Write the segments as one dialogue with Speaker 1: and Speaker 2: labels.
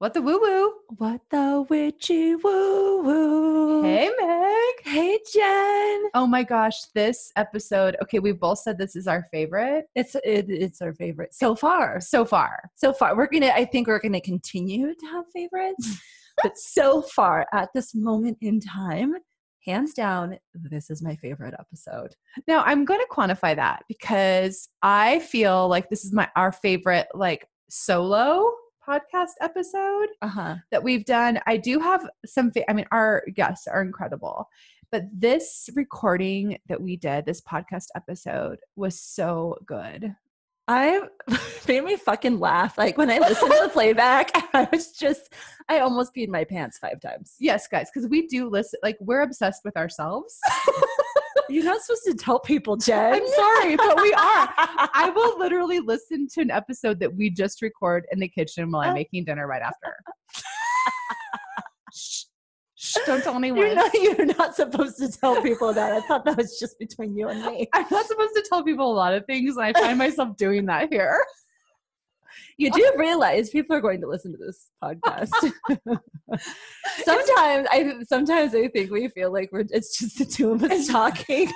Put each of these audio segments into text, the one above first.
Speaker 1: What the woo woo?
Speaker 2: What the witchy woo woo.
Speaker 1: Hey, Meg.
Speaker 2: Hey, Jen.
Speaker 1: Oh my gosh, this episode. Okay, we both said this is our favorite
Speaker 2: It's it, it's our favorite so far.
Speaker 1: so far.
Speaker 2: So far, we're gonna. I think we're gonna continue to have favorites, but so far at this moment in time, hands down, this is my favorite episode.
Speaker 1: Now, I'm going to quantify that because I feel like this is my our favorite like solo podcast episode
Speaker 2: Uh huh.
Speaker 1: that we've done. I do have some fa- I mean our guests are incredible. But this recording that we did, this podcast episode was so good.
Speaker 2: I made me fucking laugh. Like when I listened to the playback, I was just, I almost peed my pants five times.
Speaker 1: Yes, guys, because we do listen like we're obsessed with ourselves.
Speaker 2: You're not supposed to tell people, Jen.
Speaker 1: I'm sorry, but we are. I will literally listen to an episode that we just record in the kitchen while I'm uh. making dinner right after. shh, shh, don't tell anyone.
Speaker 2: You're not, you're not supposed to tell people that. I thought that was just between you and me.
Speaker 1: I'm not supposed to tell people a lot of things, and I find myself doing that here.
Speaker 2: You do realize people are going to listen to this podcast. sometimes I sometimes I think we feel like we're it's just the two of us talking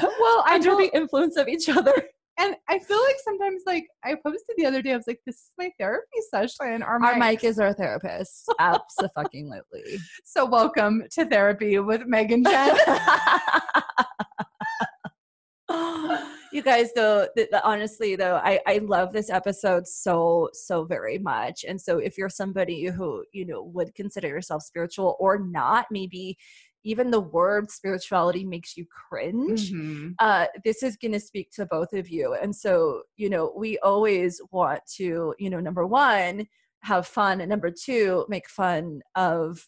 Speaker 1: Well, I
Speaker 2: under the influence of each other.
Speaker 1: and I feel like sometimes, like I posted the other day, I was like, "This is my therapy session." Our,
Speaker 2: Our
Speaker 1: mic.
Speaker 2: Mike is our therapist. Absolutely.
Speaker 1: So, welcome to therapy with Megan Jen.
Speaker 2: You guys though th- th- honestly though I, I love this episode so so very much and so if you're somebody who you know would consider yourself spiritual or not maybe even the word spirituality makes you cringe
Speaker 1: Mhm.
Speaker 2: uh, this is going to speak to both of you. And so, you know, we always want to, you know, number one, have fun. And number two, make fun of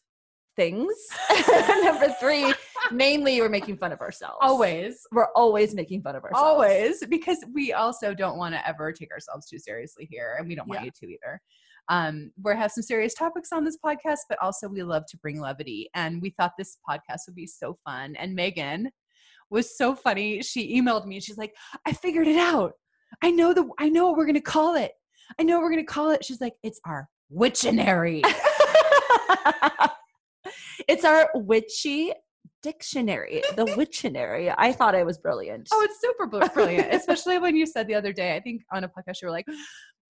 Speaker 2: things. number three, mainly we're making fun of ourselves.
Speaker 1: Always.
Speaker 2: We're always making fun of ourselves.
Speaker 1: Always, because we also don't want to ever take ourselves too seriously here, and we don't want
Speaker 2: Yeah.
Speaker 1: you to either. Um, we have some serious topics on this podcast, but also we love to bring levity, and we thought this podcast would be so fun. And Megan was so funny. She emailed me. She's like, "I figured it out. I know the. I know what we're gonna call it. I know what we're gonna call it." She's like, "It's our Witchinary."
Speaker 2: it's our witchy dictionary, the witchinary. I thought I was brilliant.
Speaker 1: Oh, it's super brilliant, especially when you said the other day. I think on a podcast you were like,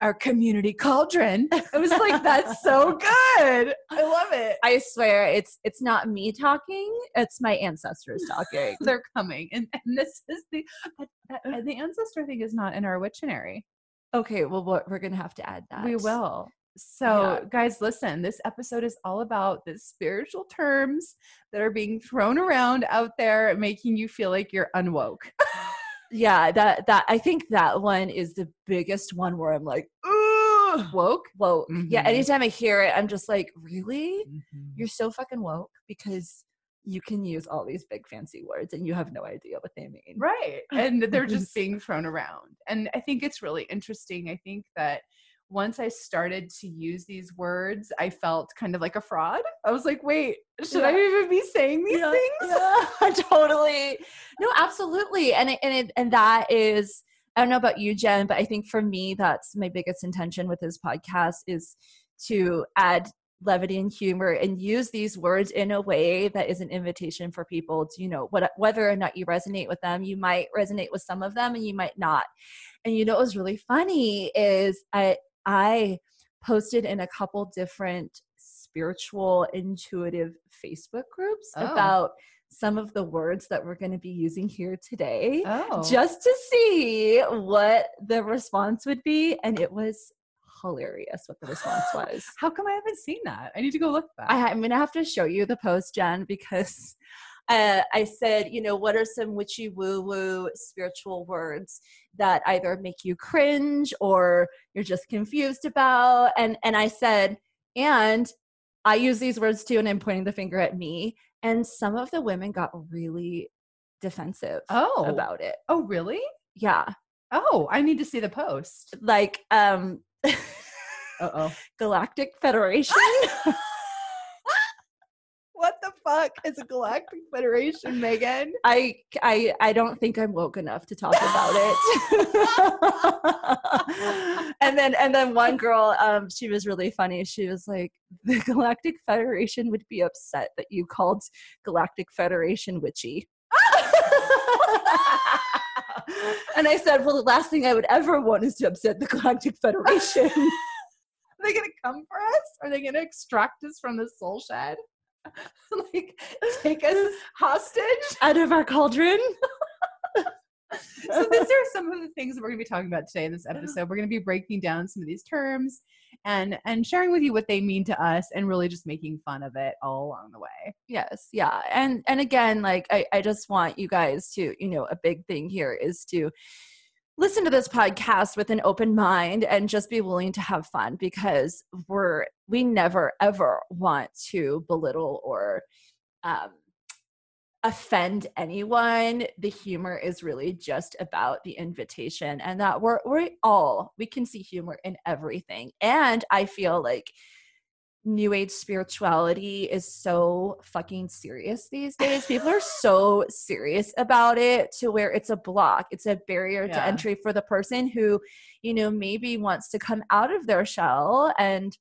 Speaker 1: "Our community cauldron." I was like, "That's so good. I love it."
Speaker 2: I swear it's it's not me talking, it's my ancestors talking.
Speaker 1: They're coming, and, and this is the that- that- the ancestor thing is not in our Witchinary.
Speaker 2: Okay, well what we're gonna have to add that.
Speaker 1: We will. So,
Speaker 2: Yeah.
Speaker 1: guys, listen. This episode is all about the spiritual terms that are being thrown around out there, making you feel like you're unwoke.
Speaker 2: Yeah, that that I think that one is the biggest one where I'm like, ooh,
Speaker 1: Woke.
Speaker 2: woke. Yeah,
Speaker 1: Mhm.
Speaker 2: anytime I hear it, I'm just like, really? You're so fucking woke because you can use all these big fancy words and you have no idea what they mean.
Speaker 1: Right. And they're just being thrown around. And I think it's really interesting. I think that once I started to use these words, I felt kind of like a fraud. I was like, wait, should I even be saying these
Speaker 2: Yeah,
Speaker 1: things?
Speaker 2: yeah, totally. No, absolutely. And it, and it, and that is I don't know about you, Jen, but I think for me that's my biggest intention with this podcast is to add levity and humor and use these words in a way that is an invitation for people to you know what, whether or not you resonate with them you might resonate with some of them and you might not and you know what was really funny is i i posted in a couple different spiritual intuitive facebook groups
Speaker 1: Oh.
Speaker 2: about some of the words that we're going to be using here today
Speaker 1: Oh.
Speaker 2: just to see what the response would be and it was hilarious what the response was
Speaker 1: How come I haven't seen that? I need to go look that.
Speaker 2: I, i'm going to have to show you the post jen because uh, i said you know what are some witchy woo woo spiritual words that either make you cringe or you're just confused about and and i said and i use these words too and i'm pointing the finger at me and some of the women got really defensive
Speaker 1: oh.
Speaker 2: about it
Speaker 1: Oh, really?
Speaker 2: yeah
Speaker 1: Oh, I need to see the post.
Speaker 2: like um
Speaker 1: Uh oh.
Speaker 2: galactic federation
Speaker 3: fuck is a galactic federation, Megan?
Speaker 2: I I I don't think I'm woke enough to talk about it. and then and then one girl, um, she was really funny. She was like, the Galactic Federation would be upset that you called Galactic Federation witchy. and I said, well, the last thing I would ever want is to upset the Galactic Federation.
Speaker 3: Are they gonna come for us? Are they gonna extract us from the soul shed? like take us hostage?
Speaker 2: Out of our cauldron.
Speaker 3: so these are some of the things that we're going to be talking about today in this episode. We're going to be breaking down some of these terms and and sharing with you what they mean to us and really just making fun of it all along the way.
Speaker 2: Yes, yeah. And and again, like I, I just want you guys to, you know, a big thing here is to listen to this podcast with an open mind and just be willing to have fun because we're we never ever want to belittle or um offend anyone. The humor is really just about the invitation and that we're we're all we can see humor in everything. And i feel like new age spirituality is so fucking serious these days people are so serious about it to where it's a block it's a barrier to entry for the person who you know maybe wants to come out of their shell and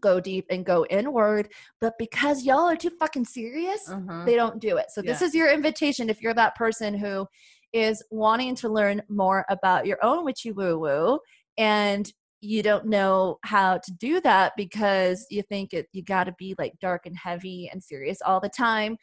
Speaker 2: go deep and go inward but because y'all are too fucking serious
Speaker 3: Uh-huh.
Speaker 2: they don't do it. So this is your invitation if you're that person who is wanting to learn more about your own witchy woo woo and you don't know how to do that because you think it you got to be like dark and heavy and serious all the time.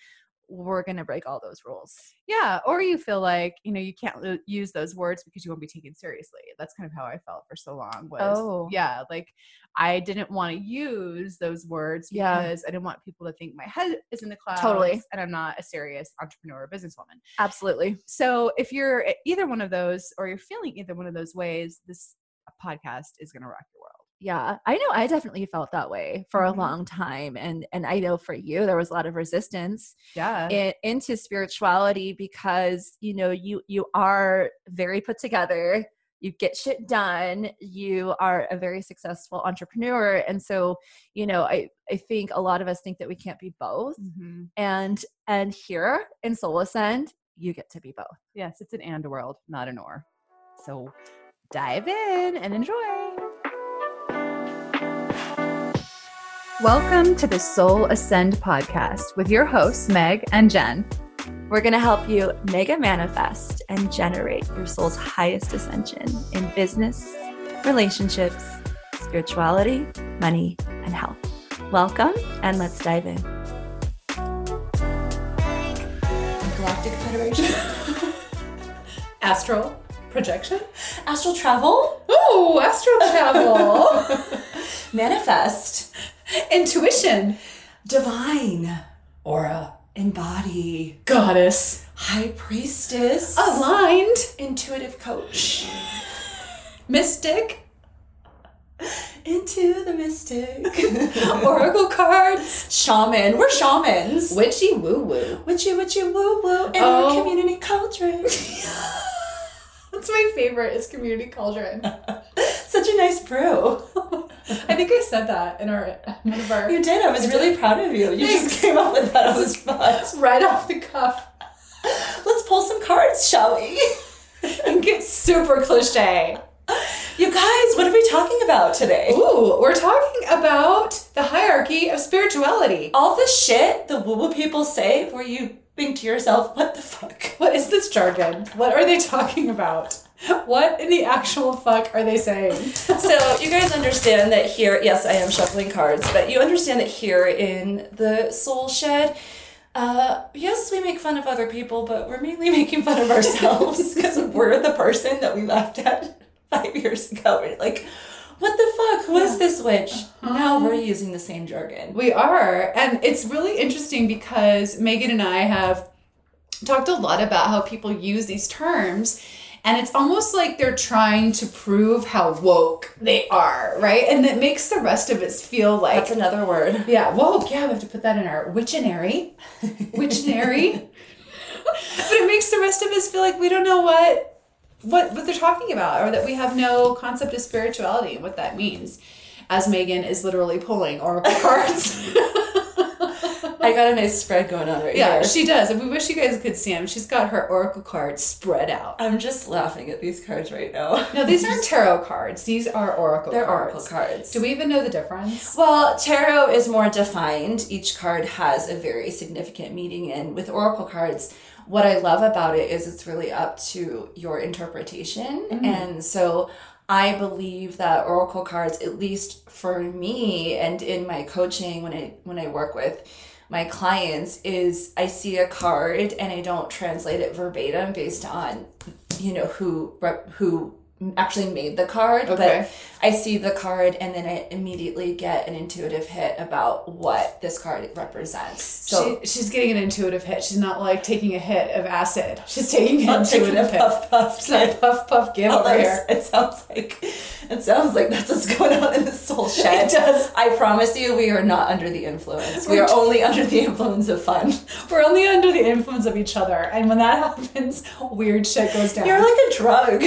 Speaker 2: We're going to break all those rules.
Speaker 3: Yeah, or you feel like you know you can't lo- use those words because you won't be taken seriously. That's kind of how I felt for so long. Was
Speaker 2: Oh.
Speaker 3: yeah, like I didn't want to use those words
Speaker 2: Yeah.
Speaker 3: because I didn't want people to think my head is in the clouds.
Speaker 2: Totally.
Speaker 3: and I'm not a serious entrepreneur or businesswoman.
Speaker 2: Absolutely.
Speaker 3: So if you're e- either one of those, or you're feeling either one of those ways, this podcast is going to rock your world.
Speaker 2: Yeah, I know I definitely felt that way for
Speaker 3: Mhm.
Speaker 2: a long time and and I know for you there was a lot of resistance
Speaker 3: Yeah,
Speaker 2: in, into spirituality because you know you you are very put together you get shit done you are a very successful entrepreneur and so you know i i think a lot of us think that we can't be both
Speaker 3: Mhm.
Speaker 2: and and here in soul ascend you get to be both
Speaker 3: yes, it's an and world, not an or. So dive in and enjoy. Welcome to the Soul Ascend podcast with your hosts, Meg and Jen.
Speaker 2: we're going to help you mega manifest and generate your soul's highest ascension in business relationships spirituality money and health welcome and let's dive in
Speaker 4: Galactic Federation.
Speaker 1: Astral projection?
Speaker 4: Astral travel.
Speaker 1: Ooh, astral travel.
Speaker 4: Manifest.
Speaker 1: Intuition.
Speaker 4: Divine. Aura. Embody.
Speaker 1: Goddess.
Speaker 4: High priestess.
Speaker 1: Aligned.
Speaker 4: Intuitive coach.
Speaker 1: Mystic.
Speaker 4: Into the mystic.
Speaker 1: Oracle cards.
Speaker 4: Shaman. We're shamans.
Speaker 1: Witchy woo woo.
Speaker 4: Witchy witchy woo woo in
Speaker 1: Oh.
Speaker 4: our community cauldron.
Speaker 1: That's my favorite is community cauldron.
Speaker 4: Such a nice brew.
Speaker 1: I think I said that in our one of our
Speaker 4: You did. I was really proud of you. You just came up with that on the spot.
Speaker 1: right off the cuff
Speaker 4: Let's pull some cards, shall we?
Speaker 1: and get super cliche.
Speaker 4: You guys, what are we talking about today?
Speaker 1: Ooh, we're talking about the hierarchy of spirituality.
Speaker 4: all the shit the woo woo people say where you think to yourself, what the fuck?
Speaker 1: What is this jargon? What are they talking about? What in the actual fuck are they saying?
Speaker 4: so you guys understand that here, yes, I am shuffling cards, but you understand that here in the soul shed, uh, yes, we make fun of other people, but we're mainly making fun of ourselves because we're the person that we laughed at five years ago. Like, what the fuck? Who is this witch? Uh-huh. Now we're using the same jargon.
Speaker 1: We are. And it's really interesting because Megan and I have talked a lot about how people use these terms. And it's almost like they're trying to prove how woke they are, right? And that makes the rest of us feel like,
Speaker 4: That's another word.
Speaker 1: yeah, woke. Yeah, we have to put that in our witchinary. Witchinary. but it makes the rest of us feel like we don't know what what what they're talking about or that we have no concept of spirituality and what that means as megan is literally pulling oracle cards
Speaker 2: I got a nice spread going on right
Speaker 1: yeah,
Speaker 2: here.
Speaker 1: she does. And we wish you guys could see them. She's got her oracle cards spread out.
Speaker 2: I'm just laughing at these cards right now.
Speaker 1: No, these aren't tarot cards. These are oracle
Speaker 2: They're
Speaker 1: cards.
Speaker 2: oracle cards.
Speaker 1: Do we even know the difference?
Speaker 2: Well, tarot is more defined. Each card has a very significant meaning. And with oracle cards, what I love about it is it's really up to your interpretation. Mm-hmm. And so I believe that oracle cards, at least for me and in my coaching when I when I work with my clients, is I see a card and I don't translate it verbatim based on, you know, who who actually made the card,
Speaker 1: Okay.
Speaker 2: but I see the card and then I immediately get an intuitive hit about what this card represents. So
Speaker 1: she, she's getting an intuitive hit. She's not like taking a hit of acid. She's taking an intuitive hit.
Speaker 2: puff puff
Speaker 1: not puff puff give over here.
Speaker 2: It sounds like it sounds like that's what's going on in the soul shed.
Speaker 1: It does.
Speaker 2: I promise you, we are not under the influence. We are only under the influence of fun.
Speaker 1: We're only under the influence of each other, and when that happens, weird shit goes down.
Speaker 2: You're like a drug.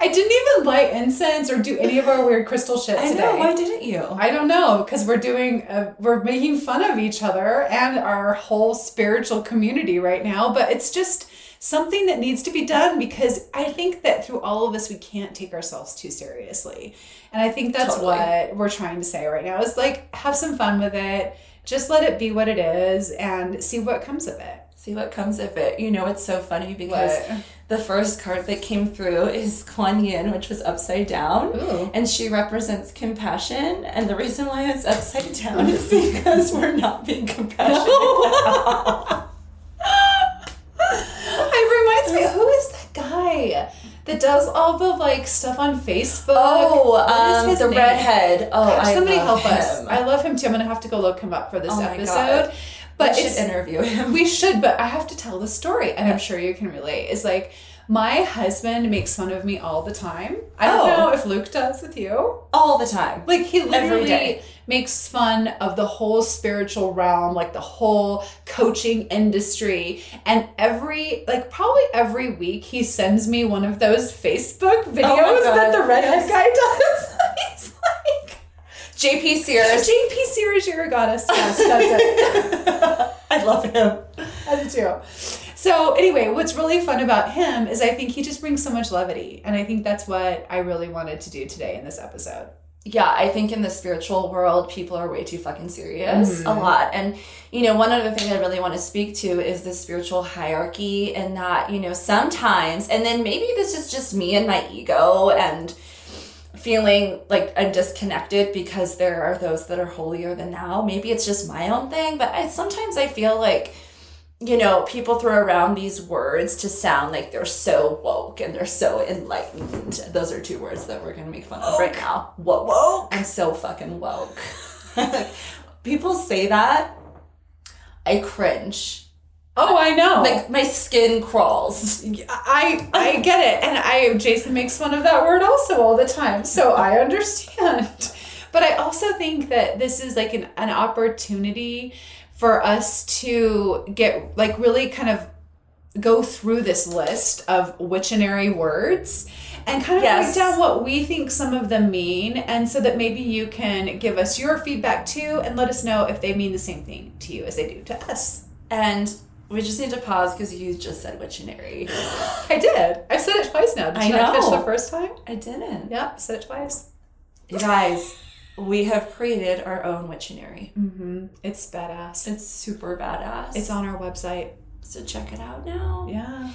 Speaker 1: I didn't even light incense or do any of our weird crystal shit
Speaker 2: I
Speaker 1: today.
Speaker 2: know. Why didn't you?
Speaker 1: I don't know because we're doing uh, we're making fun of each other and our whole spiritual community right now, but it's just something that needs to be done because I think that through all of this we can't take ourselves too seriously. And I think that's
Speaker 2: Totally.
Speaker 1: what we're trying to say right now is like have some fun with it. Just let it be what it is and see what comes of it.
Speaker 2: See what comes of it. You know, it's so funny because
Speaker 1: What?
Speaker 2: The first card that came through is Kuan Yin, which was upside down.
Speaker 1: Ooh.
Speaker 2: And she represents compassion. And the reason why it's upside down is because we're not being compassionate.
Speaker 1: It reminds me, who is that guy that does all the like stuff on Facebook?
Speaker 2: Oh, um, the
Speaker 1: name?
Speaker 2: redhead. Oh, I
Speaker 1: Somebody help us. I love him too. I'm gonna have to go look him up for this
Speaker 2: Oh
Speaker 1: episode. But
Speaker 2: we should interview him.
Speaker 1: we should, but I have to tell the story, and I'm sure you can relate. Is like my husband makes fun of me all the time. I don't
Speaker 2: Oh.
Speaker 1: know if Luke does with you.
Speaker 2: all the time.
Speaker 1: Like he literally makes fun of the whole spiritual realm, like the whole coaching industry. And every like probably every week he sends me one of those Facebook oh videos
Speaker 2: God,
Speaker 1: that the redhead
Speaker 2: yes.
Speaker 1: guy does. He's like
Speaker 2: JP Sears.
Speaker 1: JP Sears, you're a goddess. Yes, that's it.
Speaker 2: I love him.
Speaker 1: I do too. So anyway, what's really fun about him is I think he just brings so much levity. And I think that's what I really wanted to do today in this episode.
Speaker 2: Yeah, I think in the spiritual world, people are way too fucking serious a mm-hmm. lot. And, you know, one other thing I really want to speak to is the spiritual hierarchy and that, you know, sometimes, and then maybe this is just me and my ego and feeling like I'm disconnected because there are those that are holier than thou. Maybe it's just my own thing, but I sometimes I feel like you know, people throw around these words to sound like they're so woke and they're so enlightened. Those are two words that we're gonna make fun of right now. Woke. woke. I'm so fucking woke. people say that, I cringe.
Speaker 1: Oh, I know.
Speaker 2: Like my skin crawls.
Speaker 1: I I get it, and I Jason makes fun of that word also all the time, so I understand. But I also think that this is like an, an opportunity for us to get like really kind of go through this list of wictionary words and kind of
Speaker 2: Yes.
Speaker 1: break down what we think some of them mean and so that maybe you can give us your feedback too and let us know if they mean the same thing to you as they do to us.
Speaker 2: And we just need to pause because you just said wictionary.
Speaker 1: I did. I've said it twice now. Did
Speaker 2: I
Speaker 1: you not catch
Speaker 2: know.
Speaker 1: the first time?
Speaker 2: I didn't.
Speaker 1: Yeah, said it twice.
Speaker 2: You guys, we have created our own wictionary.
Speaker 1: Mm-hmm. It's badass.
Speaker 2: It's super badass.
Speaker 1: It's on our website.
Speaker 2: so check it out now.
Speaker 1: Yeah.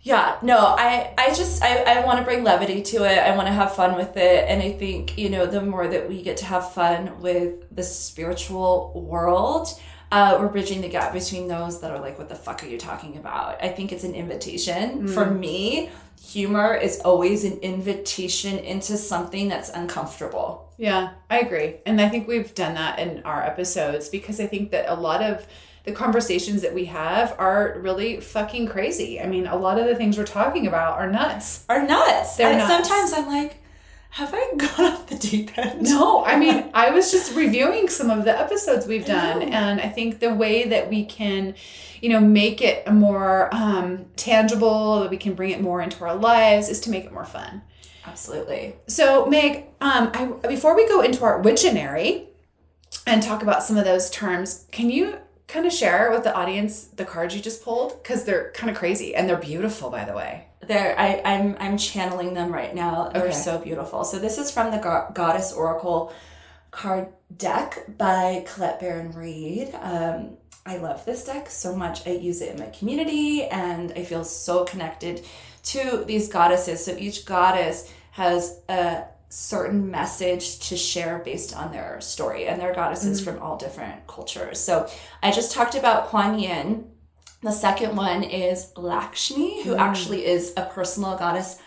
Speaker 2: Yeah, no, I, I just I, I want to bring levity to it. I want to have fun with it, and I think you know the more that we get to have fun with the spiritual world, uh, we're bridging the gap between those that are like, "What the fuck are you talking about?" I think it's an invitation for me. Humor is always an invitation into something that's uncomfortable.
Speaker 1: Yeah, I agree. And I think we've done that in our episodes because I think that a lot of the conversations that we have are really fucking crazy. I mean, a lot of the things we're talking about are nuts.
Speaker 2: Are nuts.
Speaker 1: They're
Speaker 2: And
Speaker 1: nuts.
Speaker 2: Sometimes I'm like, have I gone off the deep end?
Speaker 1: No, I mean, I was just reviewing some of the episodes we've done,
Speaker 2: know.
Speaker 1: and I think the way that we can, you know, make it more um, tangible, that we can bring it more into our lives, is to make it more fun.
Speaker 2: Absolutely.
Speaker 1: So, Meg, um, I, before we go into our wictionary, and talk about some of those terms. Can you kind of share with the audience the cards you just pulled? Because they're kind of crazy and they're beautiful, by the way.
Speaker 2: There, I, I'm I'm channeling them right now. They're
Speaker 1: Okay.
Speaker 2: so beautiful. So this is from the Go- Goddess Oracle card deck by Colette Baron-Reid. Um, I love this deck so much. I use it in my community, and I feel so connected to these goddesses. So each goddess has a certain message to share based on their story, and they're goddesses from all different cultures. So I just talked about Kuan Yin. The second one is Lakshmi, who hmm. actually is a personal goddess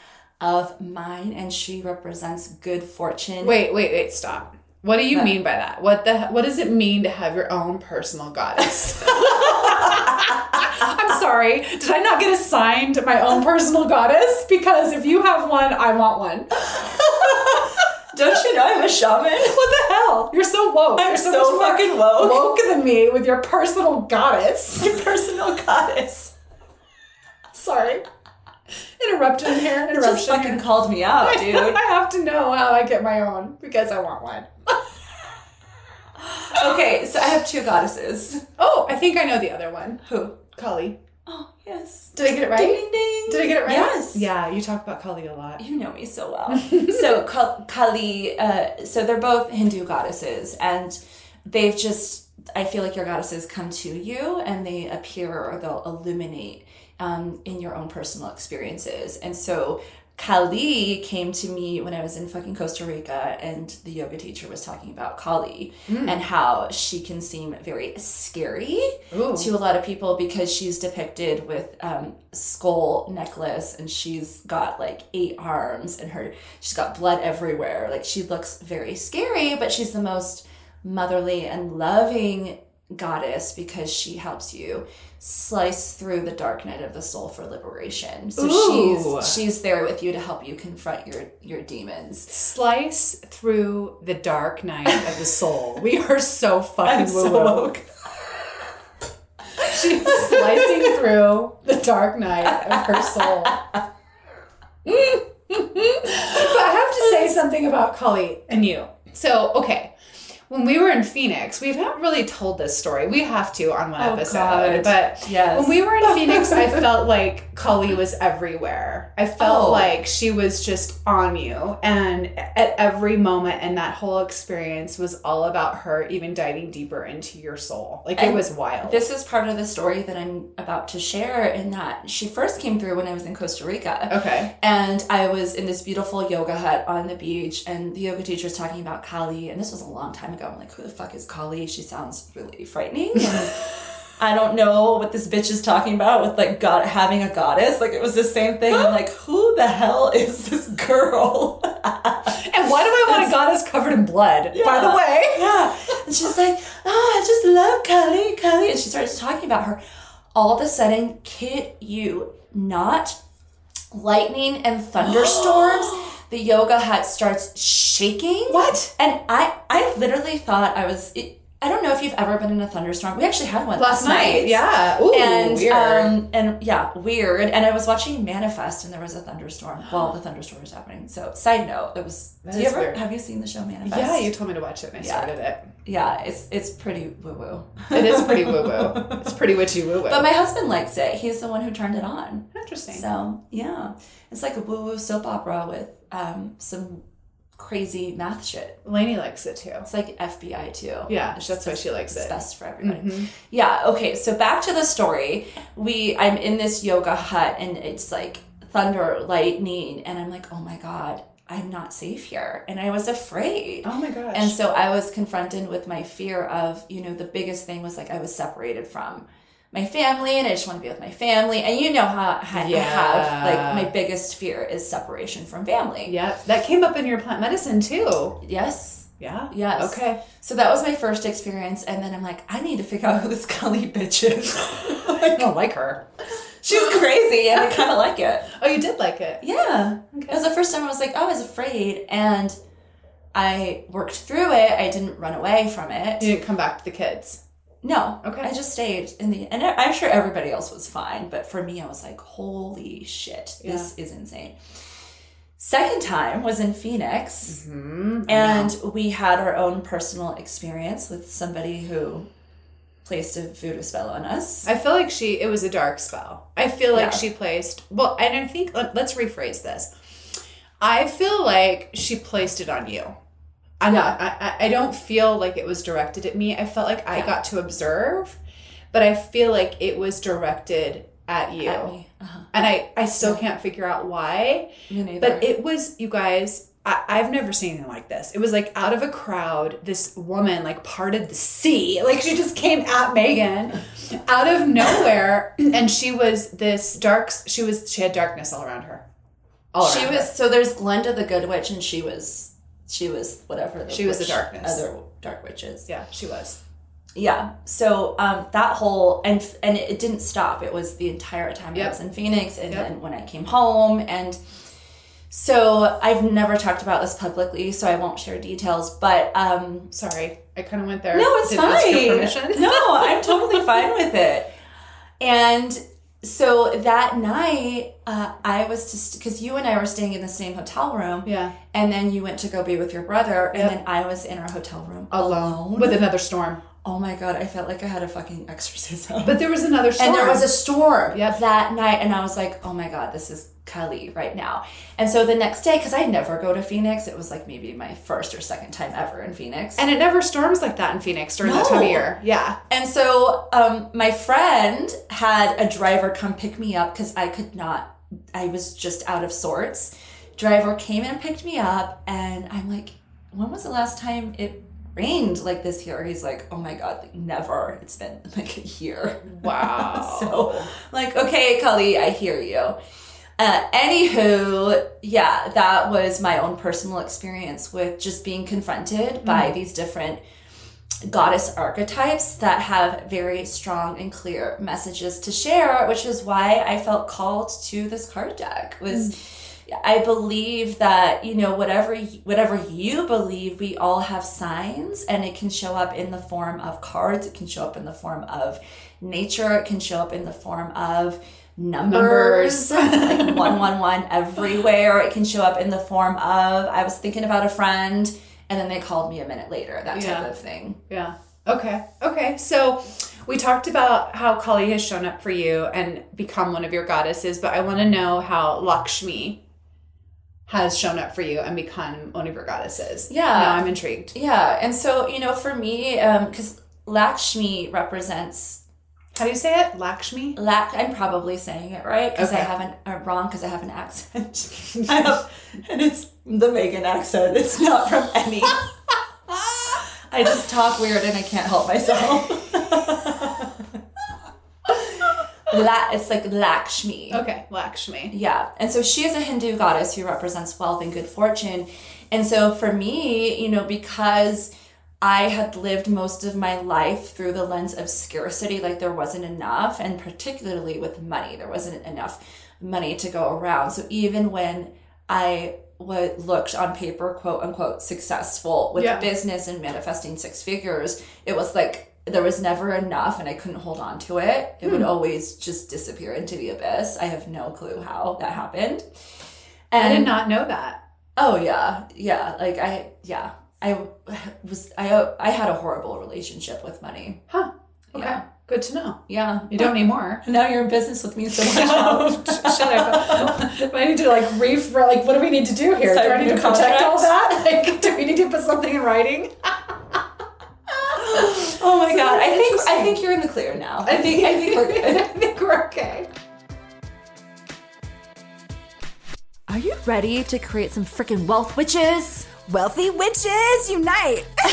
Speaker 2: of mine, and she represents good fortune.
Speaker 1: Wait, wait, wait, stop. What do you mean by that? What the what does it mean to have your own personal goddess? I'm sorry. Did I not get assigned my own personal goddess? Because if you have one, I want one.
Speaker 2: Don't you know I'm a shaman?
Speaker 1: What the hell? You're so woke.
Speaker 2: I'm
Speaker 1: You're
Speaker 2: so,
Speaker 1: more
Speaker 2: fucking woke.
Speaker 1: woke than me with your personal goddess.
Speaker 2: Your personal goddess.
Speaker 1: Sorry. Interruption here. Interruption
Speaker 2: Just fucking
Speaker 1: here.
Speaker 2: called me out, dude.
Speaker 1: I have to know how I get my own because I want one.
Speaker 2: okay, so I have two goddesses.
Speaker 1: Oh, I think I know the other one.
Speaker 2: Who?
Speaker 1: Kali.
Speaker 2: Oh, yes.
Speaker 1: Did I get it right?
Speaker 2: Ding, ding, ding.
Speaker 1: Did I get it right?
Speaker 2: Yes.
Speaker 1: Yeah, you talk about Kali a lot.
Speaker 2: You know me so well. so Kali, uh, so they're both Hindu goddesses, and they've just. I feel like your goddesses come to you and they appear or they'll illuminate um, in your own personal experiences. And so Kali came to me when I was in fucking Costa Rica, and the yoga teacher was talking about Kali and how she can seem very scary
Speaker 1: Ooh.
Speaker 2: to a lot of people because she's depicted with um, skull necklace and she's got like eight arms and her she's got blood everywhere like she looks very scary but she's the most motherly and loving goddess because she helps you slice through the dark night of the soul for liberation so
Speaker 1: Ooh.
Speaker 2: she's she's there with you to help you confront your your demons
Speaker 1: Slice through the dark night of the soul. We are so fucking
Speaker 2: so woke.
Speaker 1: She's slicing through the dark night of her soul. but I have to say something about Kali and you. So, okay. When we were in Phoenix, we haven't really told this story. We have to on one
Speaker 2: Oh,
Speaker 1: episode.
Speaker 2: God.
Speaker 1: But
Speaker 2: yes
Speaker 1: when we were in Phoenix, I felt like Kali was everywhere. I felt
Speaker 2: Oh.
Speaker 1: like she was just on you. And at every moment in that whole experience was all about her even diving deeper into your soul. Like it was wild.
Speaker 2: This is part of the story that I'm about to share in that she first came through when I was in Costa Rica.
Speaker 1: okay.
Speaker 2: And I was in this beautiful yoga hut on the beach, and the yoga teacher was talking about Kali. And this was a long time ago. I'm like, who the fuck is Kali? She sounds really frightening. I don't know what this bitch is talking about with like God having a goddess. Like it was the same thing. I'm like, who the hell is this girl?
Speaker 1: And why do I want a goddess covered in blood? By the way.
Speaker 2: Yeah. And she's like, oh, I just love Kelly, Kelly. And she starts talking about her. All of a sudden, kid you not, lightning and thunderstorms. the yoga hut starts shaking.
Speaker 1: What?
Speaker 2: And I, I literally thought I was. It, I don't know if you've ever been in a thunderstorm. We actually had one
Speaker 1: Last night. Yeah. Ooh,
Speaker 2: and
Speaker 1: weird.
Speaker 2: um and yeah weird and i was watching manifest and there was a thunderstorm while the thunderstorm was happening so side note it was
Speaker 1: That
Speaker 2: do you ever
Speaker 1: weird.
Speaker 2: have you seen the show manifest
Speaker 1: yeah, you told me to watch it and I
Speaker 2: Yeah.
Speaker 1: started it.
Speaker 2: yeah it's it's pretty woo woo
Speaker 1: It is pretty woo woo. It's pretty witchy woo woo.
Speaker 2: but my husband likes it he's the one who turned it on
Speaker 1: Interesting.
Speaker 2: so yeah it's like a woo woo soap opera with um some crazy math shit
Speaker 1: Lainey likes it too.
Speaker 2: it's like fbi too
Speaker 1: Yeah,
Speaker 2: It's-
Speaker 1: that's why she likes
Speaker 2: it's
Speaker 1: it.
Speaker 2: best for everybody
Speaker 1: Mhm.
Speaker 2: Yeah, okay. So back to the story. We I'm in this yoga hut and it's like thunder, lightning, and I'm like, "Oh my god, I'm not safe here." And I was afraid.
Speaker 1: Oh my gosh.
Speaker 2: And so I was confronted with my fear of, you know, the biggest thing was like I was separated from my family and I just want to be with my family. And you know how, how I
Speaker 1: Yeah.
Speaker 2: have like my biggest fear is separation from family.
Speaker 1: yeah, that came up in your plant medicine too.
Speaker 2: Yes.
Speaker 1: Yeah.
Speaker 2: Yes.
Speaker 1: Okay.
Speaker 2: So that was my first experience and then I'm like, I need to figure out who this Cully bitch is.
Speaker 1: I don't like her.
Speaker 2: She's crazy and I kind of like it.
Speaker 1: Oh, you did like it.
Speaker 2: Yeah. It was the first time I was like, oh, I was afraid. And I worked through it. I didn't run away from
Speaker 1: You
Speaker 2: it.
Speaker 1: didn't come back to the kids.
Speaker 2: No.
Speaker 1: Okay.
Speaker 2: I just stayed in the, and I'm sure everybody else was fine. But for me, I was like, holy shit, this is insane. Second time was in Phoenix,
Speaker 1: Mhm,
Speaker 2: and we had our own personal experience with somebody who placed a voodoo spell on us.
Speaker 1: I feel like she it was a dark spell. I feel like
Speaker 2: Yeah.
Speaker 1: she placed well, and I think let, let's rephrase this. I feel like she placed it on you. I'm not. I, I- don't feel like it was directed at me. I felt like I
Speaker 2: Yeah.
Speaker 1: got to observe, but I feel like it was directed at you,
Speaker 2: At. Uh-huh.
Speaker 1: and I I still can't figure out why. But it was, you guys, I, I've never seen anything like this. It was like out of a crowd, this woman like parted the sea. Like she just came at Megan out of nowhere. And she was this dark, she was, she had darkness all around her. All
Speaker 2: she
Speaker 1: around
Speaker 2: was
Speaker 1: her.
Speaker 2: so there's Glinda the good witch and she was she was whatever the
Speaker 1: She was the darkness.
Speaker 2: other dark witches
Speaker 1: Yeah, she was.
Speaker 2: yeah so um that whole and and it didn't stop it was the entire time i was in phoenix and
Speaker 1: Yep.
Speaker 2: then when i came home and so i've never talked about this publicly so i won't share details but um
Speaker 1: Sorry, I kind of went there.
Speaker 2: no it's
Speaker 1: Didn't
Speaker 2: fine no i'm totally fine with it and so that night uh, i was just because you and i were staying in the same hotel room
Speaker 1: Yeah,
Speaker 2: and then you went to go be with your brother, and
Speaker 1: Yep.
Speaker 2: then I was in our hotel room
Speaker 1: alone with another storm.
Speaker 2: oh my god, I felt like I had a fucking exorcism.
Speaker 1: But there was another storm.
Speaker 2: and there was a storm
Speaker 1: Yep.
Speaker 2: that night, and I was like, oh my god, this is Kali right now. And so the next day, because I never go to Phoenix, it was like maybe my first or second time ever in Phoenix.
Speaker 1: and it never storms like that in Phoenix during that time of year. Yeah.
Speaker 2: And so um, my friend had a driver come pick me up because I could not, I was just out of sorts. Driver came and picked me up, and I'm like, when was the last time it rained like this here? He's like, oh my God, like, never. It's been like a year.
Speaker 1: Wow.
Speaker 2: so, like, okay, Kali, I hear you. Uh, anywho, yeah, that was my own personal experience with just being confronted by these different goddess archetypes that have very strong and clear messages to share, which is why I felt called to this card deck. Was I believe that you know whatever whatever you believe, we all have signs, and it can show up in the form of cards. It can show up in the form of nature. It can show up in the form of numbers,
Speaker 1: Numbers.
Speaker 2: like one one one everywhere. It can show up in the form of I was thinking about a friend, and then they called me a minute later. That type
Speaker 1: Yeah.
Speaker 2: of thing.
Speaker 1: Yeah. Okay. Okay. So we talked about how Kali has shown up for you and become one of your goddesses, but I want to know how Lakshmi has shown up for you and become one of your goddesses.
Speaker 2: Yeah.
Speaker 1: Now I'm intrigued.
Speaker 2: Yeah, and so you know, for me, um, because Lakshmi represents
Speaker 1: How do you say it? Lakshmi?
Speaker 2: Lak. I'm probably saying it right because I haven't uh, wrong because I have an accent. I have, and it's the Megan accent. It's not from any. I just talk weird and I can't help myself. La, it's like Lakshmi.
Speaker 1: Okay. Lakshmi.
Speaker 2: Yeah. And so she is a Hindu goddess who represents wealth and good fortune. And so for me, you know, because I had lived most of my life through the lens of scarcity, like there wasn't enough, and particularly with money, there wasn't enough money to go around. So even when I would looked on paper, quote unquote, successful with
Speaker 1: Yeah.
Speaker 2: business and manifesting six figures, it was like there was never enough and I couldn't hold on to it. It would hmm. always just disappear into the abyss. I have no clue how that happened.
Speaker 1: I did not know that.
Speaker 2: Oh yeah, yeah. Like I, yeah, I was. I I had a horrible relationship with money.
Speaker 1: Huh. Okay.
Speaker 2: Yeah.
Speaker 1: Good to know.
Speaker 2: Yeah.
Speaker 1: You don't need more.
Speaker 2: Now you're in business with me so
Speaker 1: Oh,
Speaker 2: much.
Speaker 1: Shut up. I need to like reef like what do we need to do here? do I need to
Speaker 2: new
Speaker 1: protect all that? Like do we need to put something in writing?
Speaker 2: oh my
Speaker 1: So
Speaker 2: god! I think I think you're in the clear now. I think I think we're good.
Speaker 1: I think we're okay.
Speaker 5: Are you ready to create some freaking wealth witches? Wealthy witches unite!